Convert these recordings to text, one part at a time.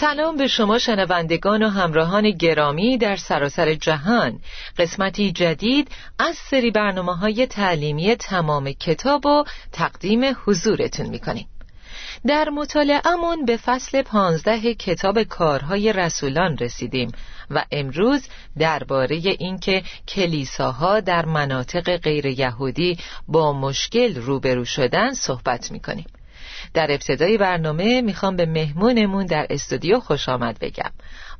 سلام به شما شنوندگان و همراهان گرامی در سراسر جهان. قسمتی جدید از سری برنامه های تعلیمی تمام کتاب و تقدیم حضورتون می‌کنیم. در مطالعهمون به فصل پانزده کتاب کارهای رسولان رسیدیم و امروز درباره اینکه کلیساها در مناطق غیر یهودی با مشکل روبرو شدن صحبت می‌کنیم. در ابتدای برنامه می‌خوام به مهمونمون در استودیو خوش آمد بگم.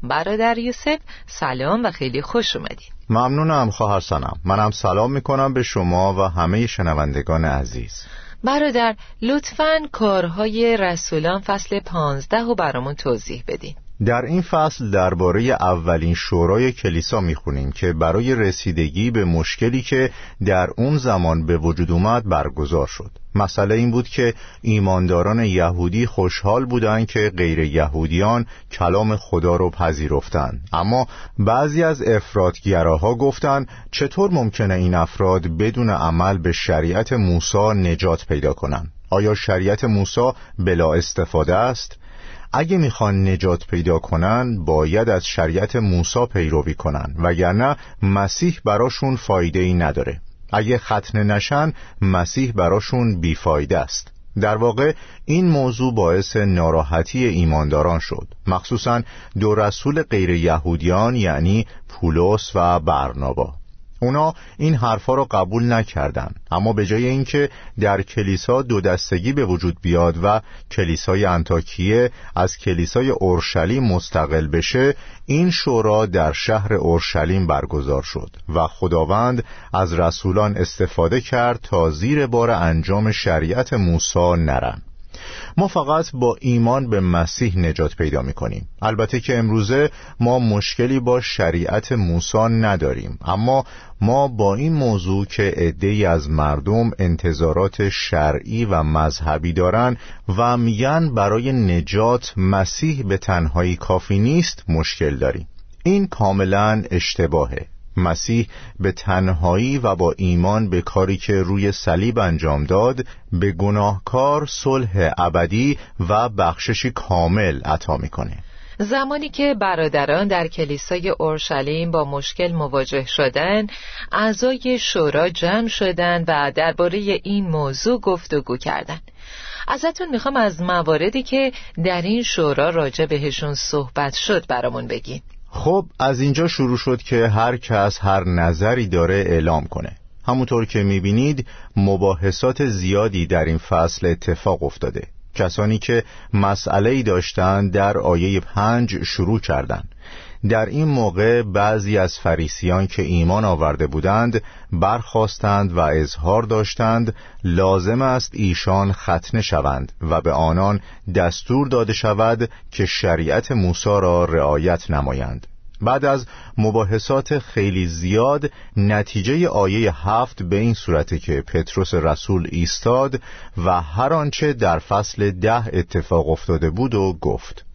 برادر یوسف سلام و خیلی خوش اومدید ممنونم خواهر سنم. منم سلام می‌کنم به شما و همه شنوندگان عزیز. برادر لطفا کارهای رسولان فصل پانزده رو برامون توضیح بدین. در این فصل درباره اولین شورای کلیسا می‌خونیم که برای رسیدگی به مشکلی که در اون زمان به وجود اومد برگزار شد. مسئله این بود که ایمانداران یهودی خوشحال بودند که غیر یهودیان کلام خدا رو پذیرفتند. اما بعضی از افرادگراها گفتند چطور ممکنه این افراد بدون عمل به شریعت موسی نجات پیدا کنند؟ آیا شریعت موسی بلا استفاده است؟ اگه می‌خوان نجات پیدا کنن باید از شریعت موسی پیروی کنن وگرنه مسیح براشون فایده ای نداره. اگه ختنه نشن مسیح براشون بیفایده است. در واقع این موضوع باعث ناراحتی ایمانداران شد. مخصوصا دو رسول غیر یهودیان یعنی پولس و برنابا. اونا این حرفا رو قبول نکردن. اما به جای اینکه در کلیسا دو دستگی به وجود بیاد و کلیسای انتاکیه از کلیسای اورشلیم مستقل بشه این شورا در شهر اورشلیم برگزار شد و خداوند از رسولان استفاده کرد تا زیر بار انجام شریعت موسی نرن ما فقط با ایمان به مسیح نجات پیدا می کنیم البته که امروزه ما مشکلی با شریعت موسی نداریم. اما ما با این موضوع که عدهای از مردم انتظارات شرعی و مذهبی دارن و میگن برای نجات مسیح به تنهایی کافی نیست مشکل داریم. این کاملا اشتباهه. مسیح به تنهایی و با ایمان به کاری که روی صلیب انجام داد به گناهکار صلح ابدی و بخششی کامل عطا می‌کنه. زمانی که برادران در کلیسای اورشلیم با مشکل مواجه شدند اعضای شورا جمع شدند و درباره این موضوع گفتگو کردند. ازتون می‌خوام از مواردی که در این شورا راجع بهشون صحبت شد برامون بگین. خب از اینجا شروع شد که هر کس هر نظری داره اعلام کنه. همونطور که می‌بینید مباحثات زیادی در این فصل اتفاق افتاده. کسانی که مسئله ای داشتند در آیه پنج شروع کردند در این موقع بعضی از فریسیان که ایمان آورده بودند برخواستند و اظهار داشتند لازم است ایشان ختنه شوند و به آنان دستور داده شود که شریعت موسی را رعایت نمایند. بعد از مباحثات خیلی زیاد نتیجه آیه هفت به این صورته که پتروس رسول ایستاد و هر آنچه در فصل ده اتفاق افتاده بود و گفت.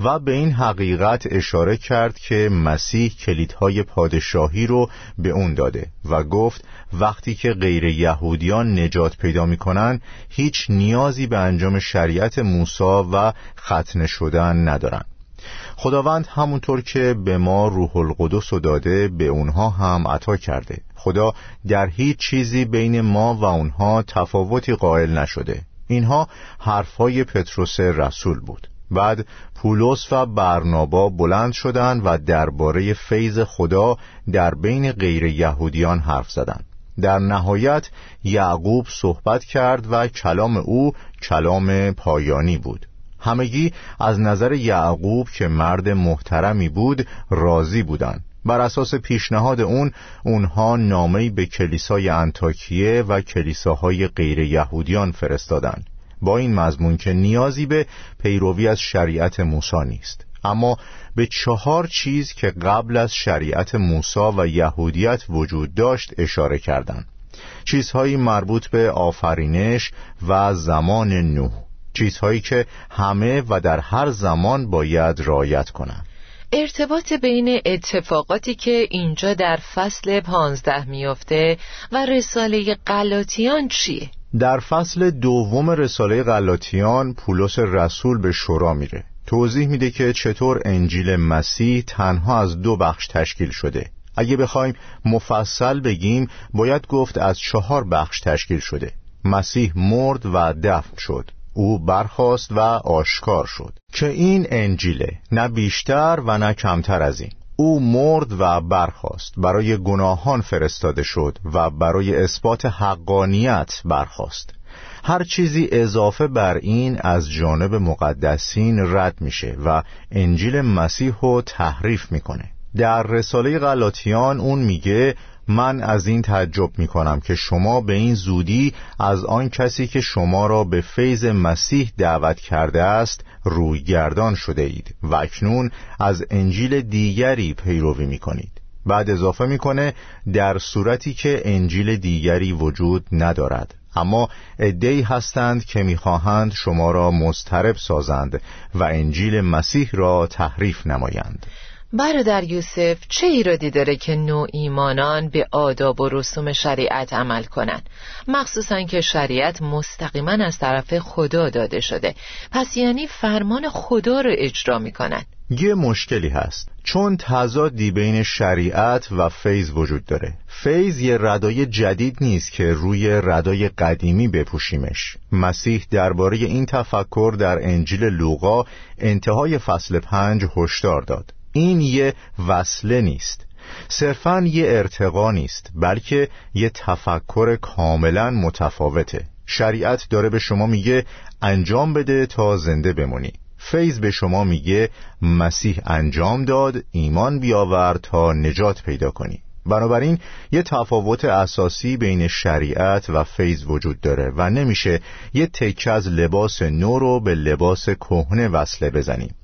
و به این حقیقت اشاره کرد که مسیح کلیدهای پادشاهی رو به اون داده و گفت وقتی که غیر یهودیان نجات پیدا می‌کنن هیچ نیازی به انجام شریعت موسی و ختنه شدن ندارن. خداوند همونطور که به ما روح القدس رو داده به اونها هم عطا کرده. خدا در هیچ چیزی بین ما و اونها تفاوتی قائل نشده. اینها حرفهای پتروس رسول بود. بعد پولس و برنابا بلند شدند و درباره فیض خدا در بین غیر یهودیان حرف زدند. در نهایت یعقوب صحبت کرد و کلام او کلام پایانی بود. همگی از نظر یعقوب که مرد محترمی بود راضی بودند. بر اساس پیشنهاد اون اونها نامه‌ای به کلیسای انتاکیه و کلیساهای غیر یهودیان فرستادند. با این مضمون که نیازی به پیروی از شریعت موسی نیست. اما به چهار چیز که قبل از شریعت موسی و یهودیت وجود داشت اشاره کردند چیزهایی مربوط به آفرینش و زمان نوح. چیزهایی که همه و در هر زمان باید رایت کنند. ارتباط بین اتفاقاتی که اینجا در فصل پانزده میافته و رساله قلاتیان چیه؟ در فصل دوم رساله غلاطیان پولس رسول به شورا میره. توضیح میده که چطور انجیل مسیح تنها از دو بخش تشکیل شده. اگه بخوایم مفصل بگیم باید گفت از چهار بخش تشکیل شده. مسیح مرد و دفن شد. او برخاست و آشکار شد. که این انجیله نه بیشتر و نه کمتر از این. او مرد و برخاست برای گناهان فرستاده شد و برای اثبات حقانیت برخاست. هر چیزی اضافه بر این از جانب مقدسین رد میشه و انجیل مسیح رو تحریف می‌کنه. در رساله غلاطیان اون میگه من از این تعجب می کنم که شما به این زودی از آن کسی که شما را به فیض مسیح دعوت کرده است روی گردان شده اید و اکنون از انجیل دیگری پیروی می کنید بعد اضافه می‌کنه در صورتی که انجیل دیگری وجود ندارد. اما ادهی هستند که می‌خواهند شما را مضطرب سازند و انجیل مسیح را تحریف نمایند. برادر یوسف چه ایرادی داره که نو ایمانان به آداب و رسوم شریعت عمل کنند؟ مخصوصا که شریعت مستقیما از طرف خدا داده شده. پس یعنی فرمان خدا رو اجرا می‌کنن یه مشکلی هست. چون تضادی بین شریعت و فیض وجود داره. فیض یه ردای جدید نیست که روی ردای قدیمی بپوشیمش. مسیح درباره این تفکر در انجیل لوقا انتهای فصل پنج هشدار داد. این یه وصله نیست. صرفا یه ارتقا نیست بلکه یه تفکر کاملا متفاوته. شریعت داره به شما میگه انجام بده تا زنده بمونی. فیض به شما میگه مسیح انجام داد ایمان بیاور تا نجات پیدا کنی. بنابراین یه تفاوت اساسی بین شریعت و فیض وجود داره و نمیشه یه تکه از لباس نو رو به لباس کهنه وصله بزنیم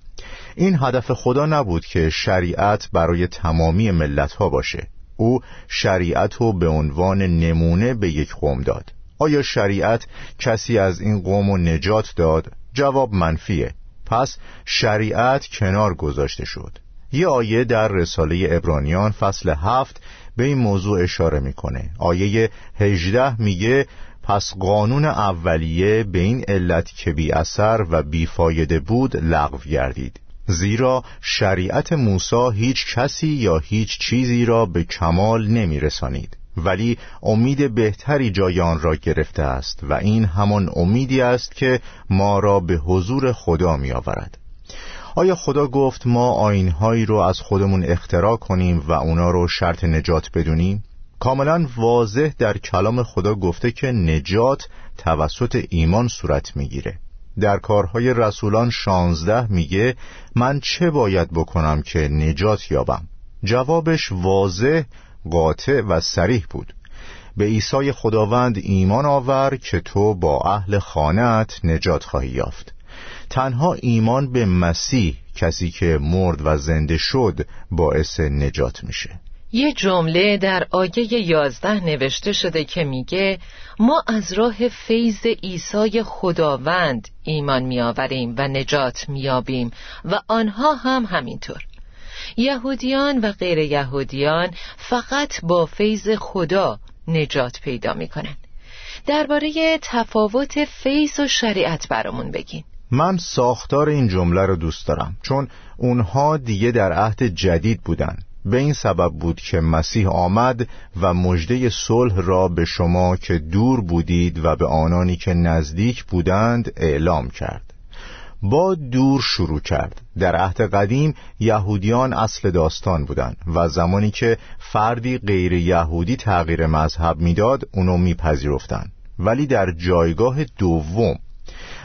این هدف خدا نبود که شریعت برای تمامی ملت ها باشه. او شریعت رو به عنوان نمونه به یک قوم داد. آیا شریعت کسی از این قوم و نجات داد؟ جواب منفیه. پس شریعت کنار گذاشته شد. یه آیه در رساله ابرانیان فصل هفت به این موضوع اشاره می‌کنه. آیه هجده میگه پس قانون اولیه به این علت که بی اثر و بیفایده بود لغو گردید. زیرا شریعت موسی هیچ کسی یا هیچ چیزی را به کمال نمی رسانید ولی امید بهتری جای آن را گرفته است و این همان امیدی است که ما را به حضور خدا می آورد آیا خدا گفت ما آینهایی رو از خودمون اختراع کنیم و اونا رو شرط نجات بدونیم؟ کاملا واضح در کلام خدا گفته که نجات توسط ایمان صورت می‌گیره. در کارهای رسولان شانزده میگه من چه باید بکنم که نجات یابم؟ جوابش واضح قاطع و سریح بود. به عیسی خداوند ایمان آور که تو با اهل خانت نجات خواهی یافت. تنها ایمان به مسیح کسی که مرد و زنده شد باعث نجات میشه. یه جمله در آیه یازده نوشته شده که میگه ما از راه فیض عیسی خداوند ایمان میآوریم و نجات میابیم و آنها هم همینطور. یهودیان و غیر یهودیان فقط با فیض خدا نجات پیدا می‌کنن. درباره تفاوت فیض و شریعت برامون بگین. من ساختار این جمله رو دوست دارم چون اونها دیگه در عهد جدید بودن. به این سبب بود که مسیح آمد و مژده صلح را به شما که دور بودید و به آنانی که نزدیک بودند اعلام کرد. با دور شروع کرد. در عهد قدیم یهودیان اصل داستان بودند و زمانی که فردی غیر یهودی تغییر مذهب می‌داد اونو میپذیرفتند. ولی در جایگاه دوم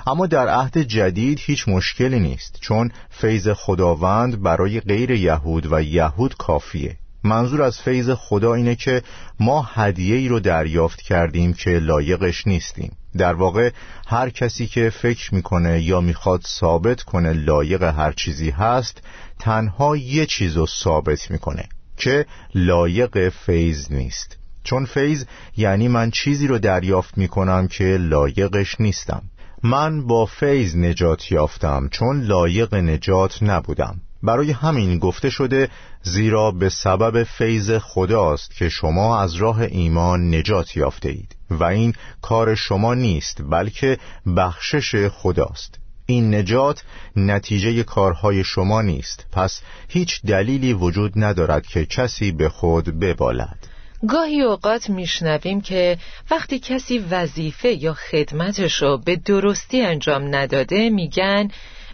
اما در عهد جدید هیچ مشکلی نیست چون فیض خداوند برای غیر یهود و یهود کافیه. منظور از فیض خدا اینه که ما هدیه ای رو دریافت کردیم که لایقش نیستیم. در واقع هر کسی که فکر می‌کنه یا می‌خواد ثابت کنه لایق هر چیزی هست تنها یه چیز رو ثابت می‌کنه که لایق فیض نیست. چون فیض یعنی من چیزی رو دریافت می‌کنم که لایقش نیستم. من با فیض نجات یافتم چون لایق نجات نبودم. برای همین گفته شده زیرا به سبب فیض خداست که شما از راه ایمان نجات یافته اید و این کار شما نیست بلکه بخشش خداست. این نجات نتیجه کارهای شما نیست. پس هیچ دلیلی وجود ندارد که کسی به خود ببالد. گاهی اوقات میشنویم که وقتی کسی وظیفه یا خدمتش رو به درستی انجام نداده میگن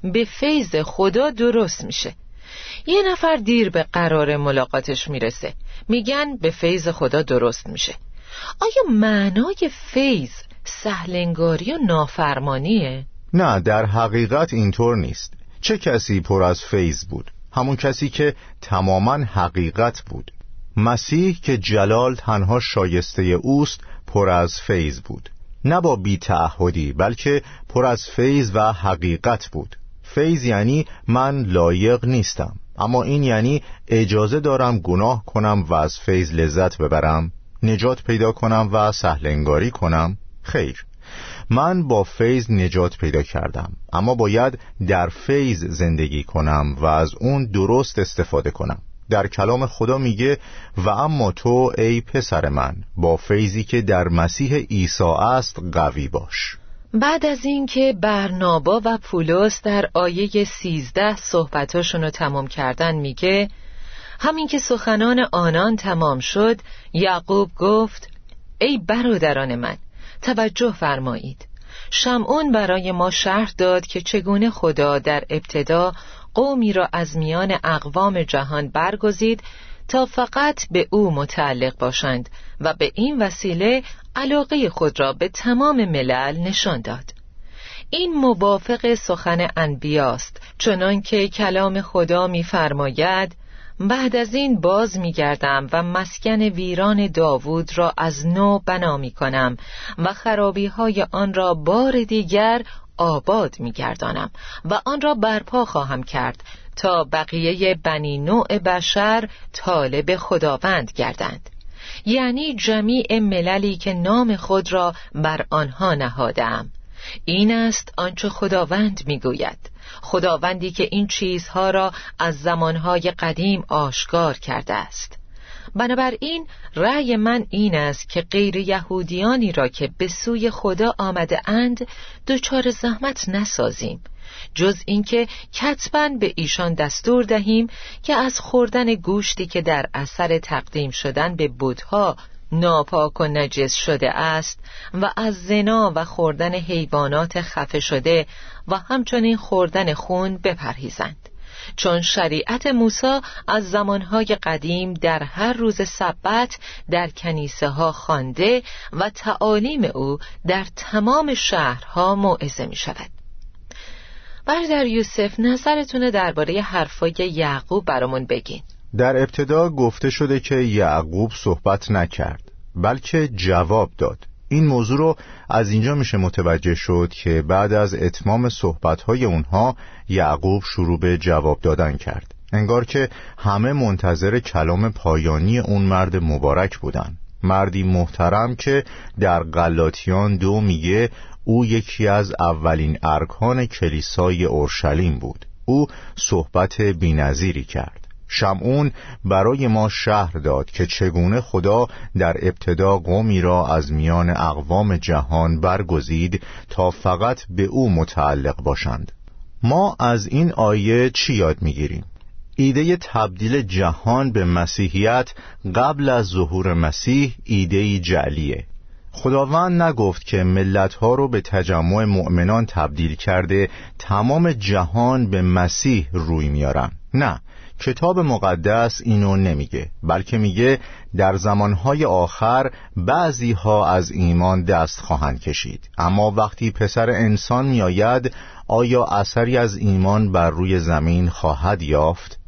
به فیض خدا درست میشه. یه نفر دیر به قرار ملاقاتش می‌رسه. میگن به فیض خدا درست میشه. آیا معنای فیض سهلنگاری و نافرمانیه؟ نه در حقیقت اینطور نیست. چه کسی پر از فیض بود؟ همون کسی که تماما حقیقت بود. مسیح که جلال تنها شایسته اوست پر از فیض بود. نه با بی تعهدی بلکه پر از فیض و حقیقت بود. فیض یعنی من لایق نیستم. اما این یعنی اجازه دارم گناه کنم و از فیض لذت ببرم نجات پیدا کنم و سهلنگاری کنم. خیر. من با فیض نجات پیدا کردم اما باید در فیض زندگی کنم و از اون درست استفاده کنم. در کلام خدا میگه و اما تو ای پسر من با فیضی که در مسیح عیسی است قوی باش. بعد از اینکه برنابا و پولس در آیه سیزده صحبتاشون رو تمام کردن میگه همین که سخنان آنان تمام شد یعقوب گفت ای برادران من توجه فرمایید شمعون برای ما شرح داد که چگونه خدا در ابتدا قومی را از میان اقوام جهان برگزید تا فقط به او متعلق باشند و به این وسیله علاقه خود را به تمام ملل نشان داد. این موافق سخن انبیاست چنانکه کلام خدا می‌فرماید بعد از این باز میگردم و مسکن ویران داوود را از نو بنا می کنم و خرابی های آن را بار دیگر آباد میگردانم و آن را برپا خواهم کرد تا بقیه بنی نوع بشر طالب خداوند گردند. یعنی جمیع مللی که نام خود را بر آنها نهادم این است آنچه خداوند می‌گوید. خداوندی که این چیزها را از زمانهای قدیم آشکار کرده است. بنابراین رأی من این است که غیر یهودیانی را که به سوی خدا آمده اند دچار زحمت نسازیم جز اینکه کتبا به ایشان دستور دهیم که از خوردن گوشتی که در اثر تقدیم شدن به بودها ناپاک و نجس شده است و از زنا و خوردن حیوانات خفه شده و همچنین خوردن خون بپرهیزند. چون شریعت موسی از زمانهای قدیم در هر روز سبت در کنیسه ها خوانده و تعالیم او در تمام شهرها موعظه می شود در یوسف نظرتونه درباره حرفای یعقوب برامون بگین. در ابتدا گفته شده که یعقوب صحبت نکرد بلکه جواب داد. این موضوع رو از اینجا میشه متوجه شد که بعد از اتمام صحبتهای اونها یعقوب شروع به جواب دادن کرد. انگار که همه منتظر کلام پایانی اون مرد مبارک بودن. مردی محترم که در غلاطیان دو میگه او یکی از اولین ارکان کلیسای اورشلیم بود. او صحبت بینظیری کرد. شمعون برای ما شهر داد که چگونه خدا در ابتدا قومی را از میان اقوام جهان برگزید تا فقط به او متعلق باشند. ما از این آیه چی یاد می‌گیریم؟ ایده تبدیل جهان به مسیحیت قبل از ظهور مسیح ایده جعلیه. خداوند نگفت که ملتها رو به تجمع مؤمنان تبدیل کرده تمام جهان به مسیح روی میارن. نه کتاب مقدس اینو نمیگه بلکه میگه در زمانهای آخر بعضی ها از ایمان دست خواهند کشید. اما وقتی پسر انسان میآید آیا اثری از ایمان بر روی زمین خواهد یافت؟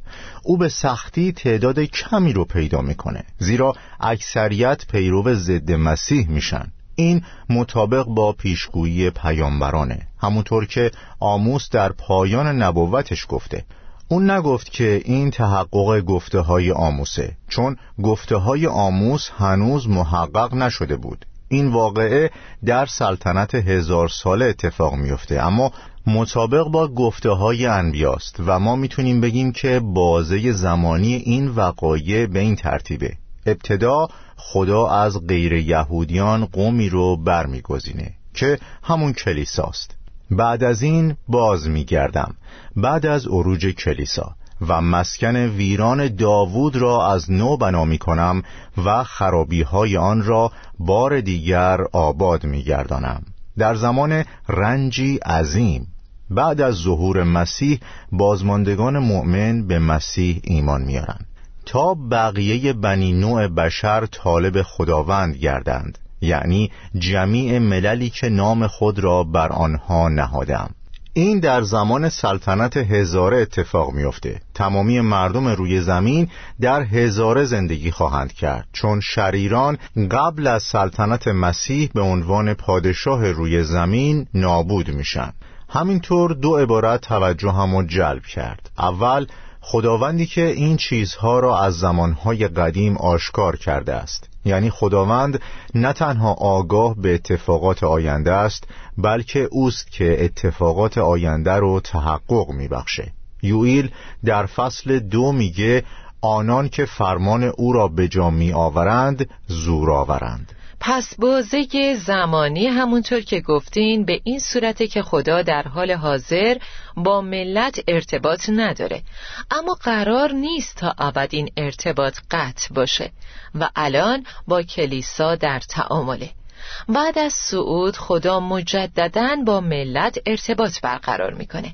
او به سختی تعداد کمی رو پیدا می‌کنه زیرا اکثریت پیرو ضد مسیح میشن. این مطابق با پیشگویی پیامبرانه. همونطور که آموس در پایان نبوتش گفته اون نگفت که این تحقق گفته های آموسه چون گفته های آموس هنوز محقق نشده بود. این واقعه در سلطنت هزار ساله اتفاق میفته اما مطابق با گفته های انبیاست و ما می‌تونیم بگیم که بازه زمانی این وقایع به این ترتیبه. ابتدا خدا از غیر یهودیان قومی رو برمیگزینه که همون کلیساست. بعد از این باز میگردم بعد از عروج کلیسا و مسکن ویران داوود را از نو بنا می کنم و خرابی های آن را بار دیگر آباد می گردانم در زمان رنجی عظیم بعد از ظهور مسیح بازماندگان مؤمن به مسیح ایمان میارند تا بقیه بنی نوع بشر طالب خداوند گردند. یعنی جمیع مللی که نام خود را بر آنها نهادم این در زمان سلطنت هزاره اتفاق میافته. تمامی مردم روی زمین در هزاره زندگی خواهند کرد. چون شریران قبل از سلطنت مسیح به عنوان پادشاه روی زمین نابود میشن. همینطور دو عبارت توجه همو جلب کرد. اول خداوندی که این چیزها را از زمانهای قدیم آشکار کرده است. یعنی خداوند نه تنها آگاه به اتفاقات آینده است بلکه اوست که اتفاقات آینده رو تحقق میبخشه. یوئیل در فصل دو میگه آنان که فرمان او را به جا می آورند زور آورند پس بازه زمانی همونطور که گفتین به این صورته که خدا در حال حاضر با ملت ارتباط نداره. اما قرار نیست تا ابد این ارتباط قطع باشه و الان با کلیسا در تعامله. بعد از صعود خدا مجددا با ملت ارتباط برقرار می‌کنه.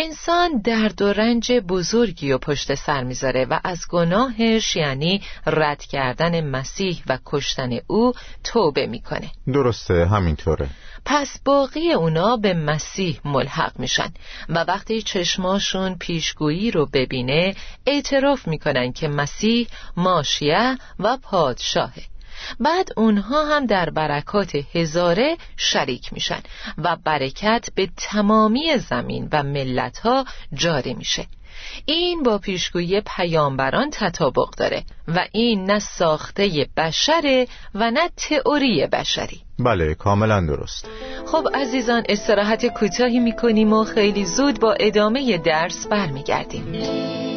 انسان درد و رنج بزرگی و پشت سر می‌ذاره و از گناهش یعنی رد کردن مسیح و کشتن او توبه می‌کنه. درسته همینطوره. پس باقی اونا به مسیح ملحق میشن و وقتی چشماشون پیشگویی رو ببینه اعتراف می‌کنن که مسیح ماشیه و پادشاهه. بعد اونها هم در برکات هزاره شریک میشن و برکت به تمامی زمین و ملت ها جاری میشه. این با پیشگویی پیامبران تطابق داره و این نه ساخته بشره و نه تئوری بشری. بله کاملا درست. خب عزیزان استراحت کوتاهی می‌کنیم و خیلی زود با ادامه درس برمیگردیم.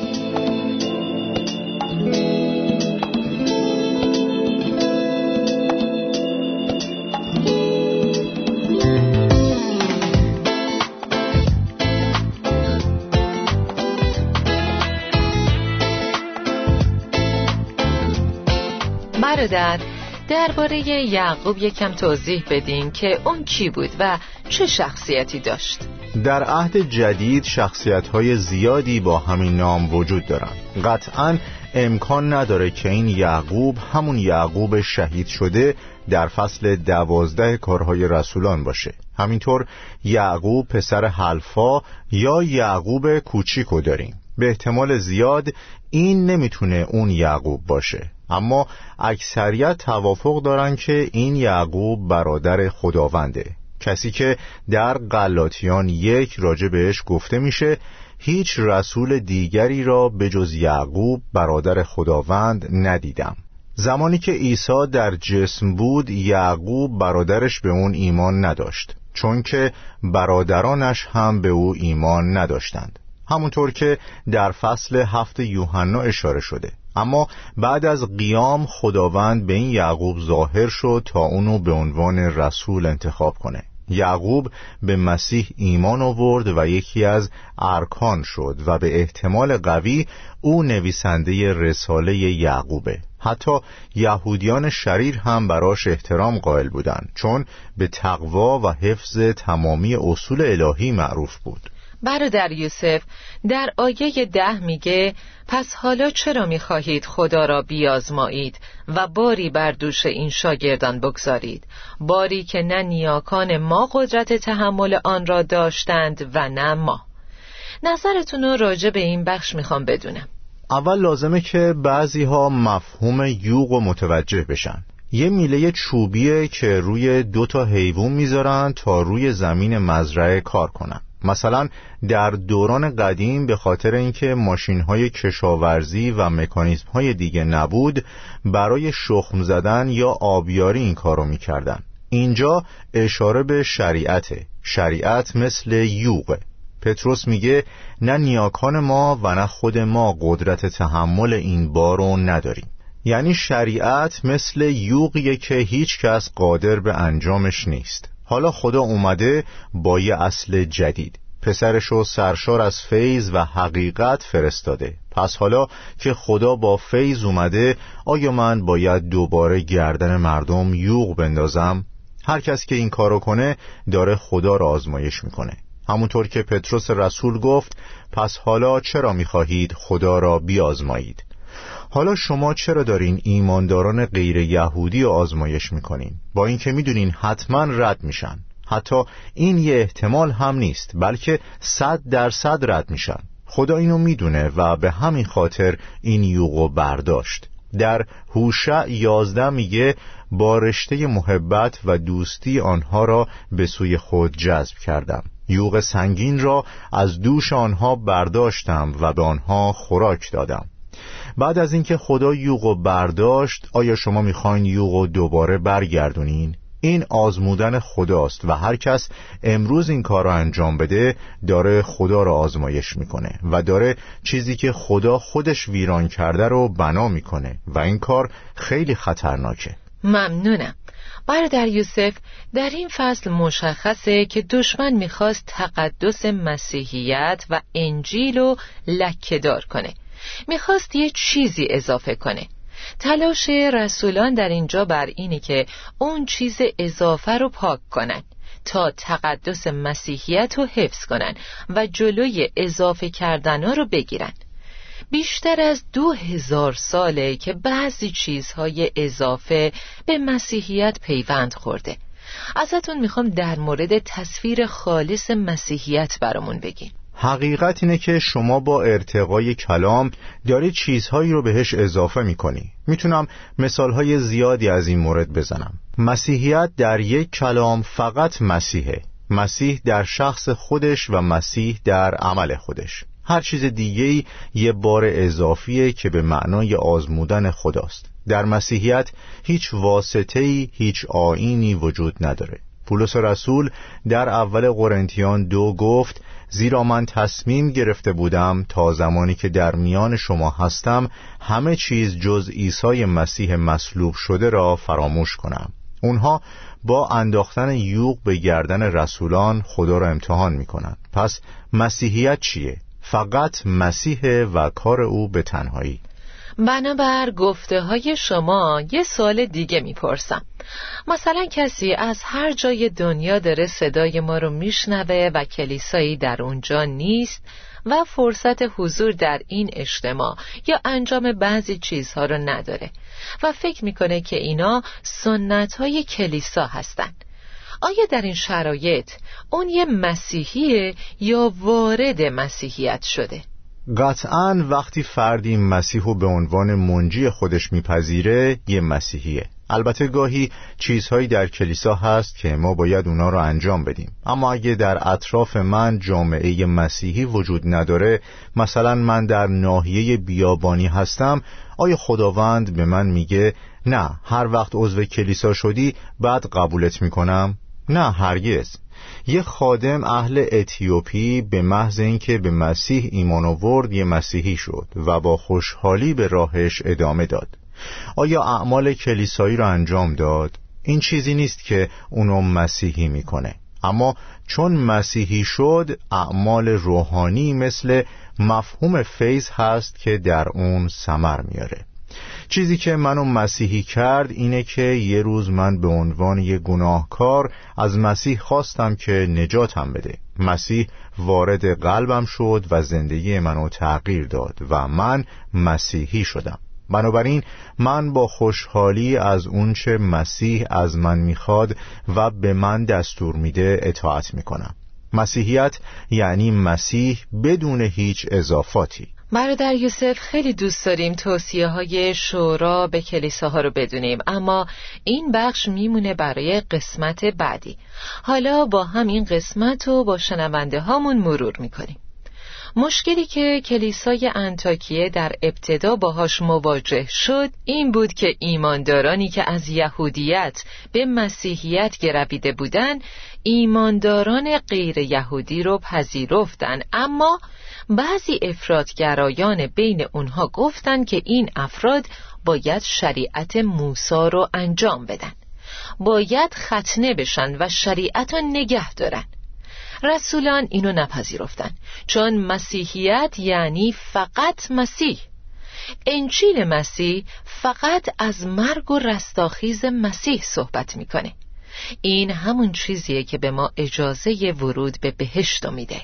برادر درباره یعقوب یکم توضیح بدین که اون کی بود و چه شخصیتی داشت. در عهد جدید شخصیت های زیادی با همین نام وجود دارند. قطعا امکان نداره که این یعقوب همون یعقوب شهید شده در فصل دوازده کارهای رسولان باشه. همینطور یعقوب پسر حلفا یا یعقوب کوچیکو داریم. به احتمال زیاد این نمی‌تونه اون یعقوب باشه. اما اکثریت توافق دارن که این یعقوب برادر خداونده. کسی که در غلاطیان یک راجع بهش گفته میشه هیچ رسول دیگری را به جز یعقوب برادر خداوند ندیدم. زمانی که عیسی در جسم بود یعقوب برادرش به اون ایمان نداشت چون که برادرانش هم به او ایمان نداشتند. همونطور که در فصل هفت یوحنا اشاره شده. اما بعد از قیام خداوند به این یعقوب ظاهر شد تا اونو به عنوان رسول انتخاب کنه. یعقوب به مسیح ایمان آورد و یکی از ارکان شد و به احتمال قوی او نویسنده رساله یعقوبه. حتی یهودیان شریر هم براش احترام قائل بودند چون به تقوا و حفظ تمامی اصول الهی معروف بود. برادر یوسف در آیه ده میگه پس حالا چرا می‌خواهید خدا را بیازمایید و باری بر دوش این شاگردان بگذارید؟ باری که نه نیاکان ما قدرت تحمل آن را داشتند و نه ما. نظرتون راجع به این بخش می‌خوام بدونم. اول لازمه که بعضی ها مفهوم یوغ و متوجه بشن. یه میله چوبیه که روی دو تا حیوان می‌ذارن تا روی زمین مزرعه کار کنن. مثلا در دوران قدیم به خاطر اینکه ماشین های کشاورزی و مکانیزم های دیگه نبود برای شخم زدن یا آبیاری این کارو می‌کردن. اینجا اشاره به شریعته. شریعت مثل یوغه پتروس میگه نه نیاکان ما و نه خود ما قدرت تحمل این بارو نداریم. یعنی شریعت مثل یوغیه که هیچ کس قادر به انجامش نیست. حالا خدا اومده با یه اصل جدید. پسرشو سرشار از فیض و حقیقت فرستاده. پس حالا که خدا با فیض اومده آیا من باید دوباره گردن مردم یوغ بندازم؟ هر کس که این کارو کنه داره خدا را آزمایش می‌کنه. همونطور که پتروس رسول گفت پس حالا چرا می‌خواهید خدا را بیازمایید حالا شما چرا دارین ایمانداران غیر یهودی رو آزمایش می‌کنین؟ با اینکه می‌دونین حتما رد میشن. حتی این یه احتمال هم نیست بلکه صد درصد رد میشن. خدا اینو می‌دونه و به همین خاطر این یوغو برداشت. در هوشع یازده میگه با رشته محبت و دوستی آنها را به سوی خود جذب کردم. یوغ سنگین را از دوش آنها برداشتم و به آنها خوراک دادم. بعد از اینکه خدا یوغو برداشت آیا شما می‌خواین یوغو دوباره برگردونین؟ این آزمودن خداست و هر کس امروز این کار را انجام بده داره خدا را آزمایش می‌کنه و داره چیزی که خدا خودش ویران کرده رو بنا می‌کنه و این کار خیلی خطرناکه. ممنونم. برادر یوسف در این فصل مشخصه که دشمن می‌خواست تقدس مسیحیت و انجیل رو لکهدار کنه. می‌خواست یه چیزی اضافه کنه. تلاش رسولان در اینجا بر اینه که اون چیز اضافه رو پاک کنن تا تقدس مسیحیت رو حفظ کنن و جلوی اضافه کردن رو بگیرن. بیشتر از دو هزار ساله که بعضی چیزهای اضافه به مسیحیت پیوند خورده. ازتون می‌خوام در مورد تصویر خالص مسیحیت برامون بگین. حقیقت اینه که شما با ارتقای کلام داری چیزهایی رو بهش اضافه می‌کنی. می‌تونم مثالهای زیادی از این مورد بزنم. مسیحیت در یک کلام فقط مسیحه. مسیح در شخص خودش و مسیح در عمل خودش. هر چیز دیگه یه بار اضافیه که به معنای آزمودن خداست. در مسیحیت هیچ واسطه‌ای هیچ آینی وجود نداره. پولس رسول در اول قرنتیان دو گفت زیرا من تصمیم گرفته بودم تا زمانی که در میان شما هستم همه چیز جز عیسی مسیح مصلوب شده را فراموش کنم. اونها با انداختن یوق به گردن رسولان خدا را امتحان می کنند پس مسیحیت چیه؟ فقط مسیح و کار او به تنهایی. بنابر گفته های شما یه سوال دیگه می‌پرسم مثلا کسی از هر جای دنیا داره صدای ما رو میشنوه و کلیسایی در اونجا نیست و فرصت حضور در این اجتماع یا انجام بعضی چیزها رو نداره و فکر می‌کنه که اینا سنت های کلیسا هستن آیا در این شرایط اون یه مسیحیه یا وارد مسیحیت شده؟ قطعا وقتی فردی مسیحو به عنوان منجی خودش میپذیره یه مسیحیه. البته گاهی چیزهایی در کلیسا هست که ما باید اونا رو انجام بدیم. اما اگه در اطراف من جامعه مسیحی وجود نداره مثلا من در ناحیه بیابانی هستم آیا خداوند به من میگه نه هر وقت عضو کلیسا شدی بعد قبولت می‌کنم؟ نه هرگز. یه خادم اهل اتیوپی به محض اینکه به مسیح ایمان آورد یه مسیحی شد و با خوشحالی به راهش ادامه داد. آیا اعمال کلیسایی را انجام داد؟ این چیزی نیست که اونو مسیحی می‌کنه. اما چون مسیحی شد اعمال روحانی مثل مفهوم فیض هست که در اون سمر میاره چیزی که منو مسیحی کرد اینه که یه روز من به عنوان یه گناهکار از مسیح خواستم که نجاتم بده. مسیح وارد قلبم شد و زندگی منو تغییر داد و من مسیحی شدم. بنابراین من با خوشحالی از اونچه مسیح از من می‌خواد و به من دستور میده اطاعت می‌کنم. مسیحیت یعنی مسیح بدون هیچ اضافاتی. برادر یوسف خیلی دوست داریم توصیه های شورا به کلیساها رو بدونیم اما این بخش میمونه برای قسمت بعدی. حالا با همین قسمت رو با شنونده هامون مرور می‌کنیم. مشکلی که کلیسای انتاکیه در ابتدا باهاش مواجه شد این بود که ایماندارانی که از یهودیت به مسیحیت گرویده بودن ایمانداران غیر یهودی رو پذیرفتن. اما بعضی افرادگرایان بین اونها گفتند که این افراد باید شریعت موسا رو انجام بدن باید ختنه بشن و شریعت رو نگه دارن. رسولان اینو نپذیرفتن چون مسیحیت یعنی فقط مسیح. انجیل مسیح فقط از مرگ و رستاخیز مسیح صحبت می‌کنه. این همون چیزیه که به ما اجازه ورود به بهشت میده.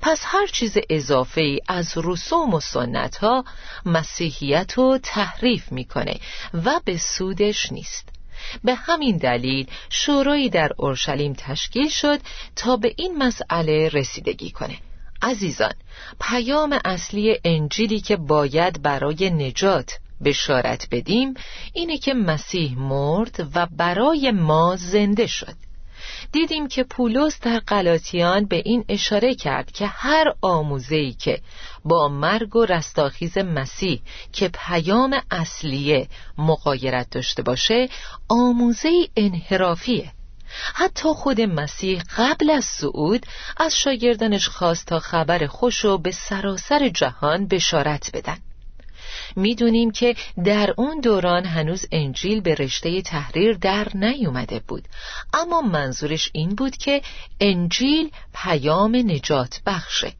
پس هر چیز اضافه ای از رسوم و سنت ها مسیحیت رو تحریف می‌کنه و به سودش نیست. به همین دلیل شورایی در اورشلیم تشکیل شد تا به این مسئله رسیدگی کنه. عزیزان پیام اصلی انجیلی که باید برای نجات بشارت بدیم اینه که مسیح مرد و برای ما زنده شد. دیدیم که پولس در قلاتیان به این اشاره کرد که هر آموزه‌ای که با مرگ و رستاخیز مسیح که پیام اصلیه مقایرت داشته باشه آموزه انحرافیه. حتی خود مسیح قبل از صعود از شاگردانش خواست تا خبر خوشو به سراسر جهان بشارت بدن. می‌دونیم که در اون دوران هنوز انجیل به رشته تحریر در نیومده بود. اما منظورش این بود که انجیل پیام نجات بخشه.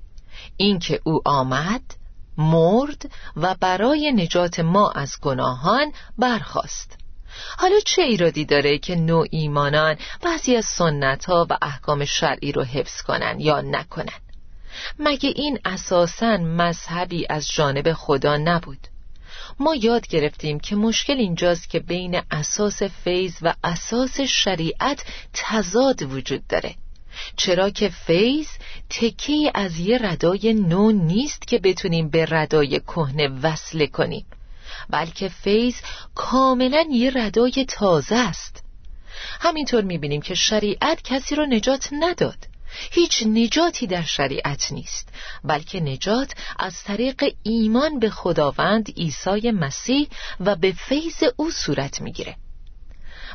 اینکه او آمد مرد و برای نجات ما از گناهان برخواست حالا چه ایرادی داره که نوع ایمانان بعضی از سنت ها و احکام شرعی رو حفظ کنن یا نکنن؟ مگه این اساسا مذهبی از جانب خدا نبود؟ ما یاد گرفتیم که مشکل اینجاست که بین اساس فیض و اساس شریعت تضاد وجود داره. چرا که فیض تکی از یه ردای نو نیست که بتونیم به ردای کهنه وصله کنیم بلکه فیض کاملا یه ردای تازه است. همینطور می‌بینیم که شریعت کسی رو نجات نداد. هیچ نجاتی در شریعت نیست بلکه نجات از طریق ایمان به خداوند عیسی مسیح و به فیض او صورت می‌گیره.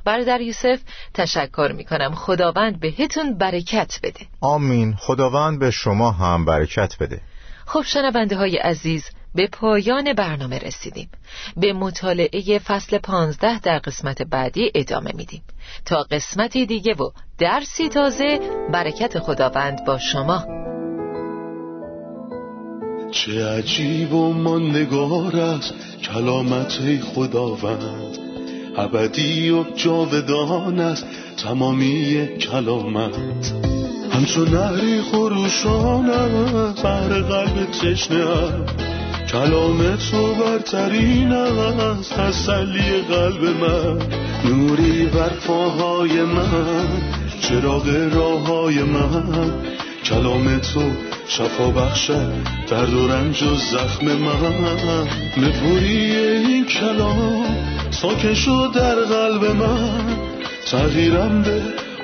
برادر یوسف تشکر می‌کنم. خداوند بهتون برکت بده. آمین. خداوند به شما هم برکت بده. خب شنونده های عزیز به پایان برنامه رسیدیم. به مطالعه فصل پانزده در قسمت بعدی ادامه میدیم. تا قسمتی دیگه و درسی تازه برکت خداوند با شما. چه عجیب و ماندگار است کلامت خداوند. ابدی و جاودان است تمامی کلامت. همچون نهری خروشان است بر قلب تشنه کلام تو برترین است تسلی قلب من نوری بر پاهای من چراغ راه های من. کلام تو شفا بخشد درد و رنج و زخم من. نپوری این کلام ساکن شد در قلب من. تغییرم به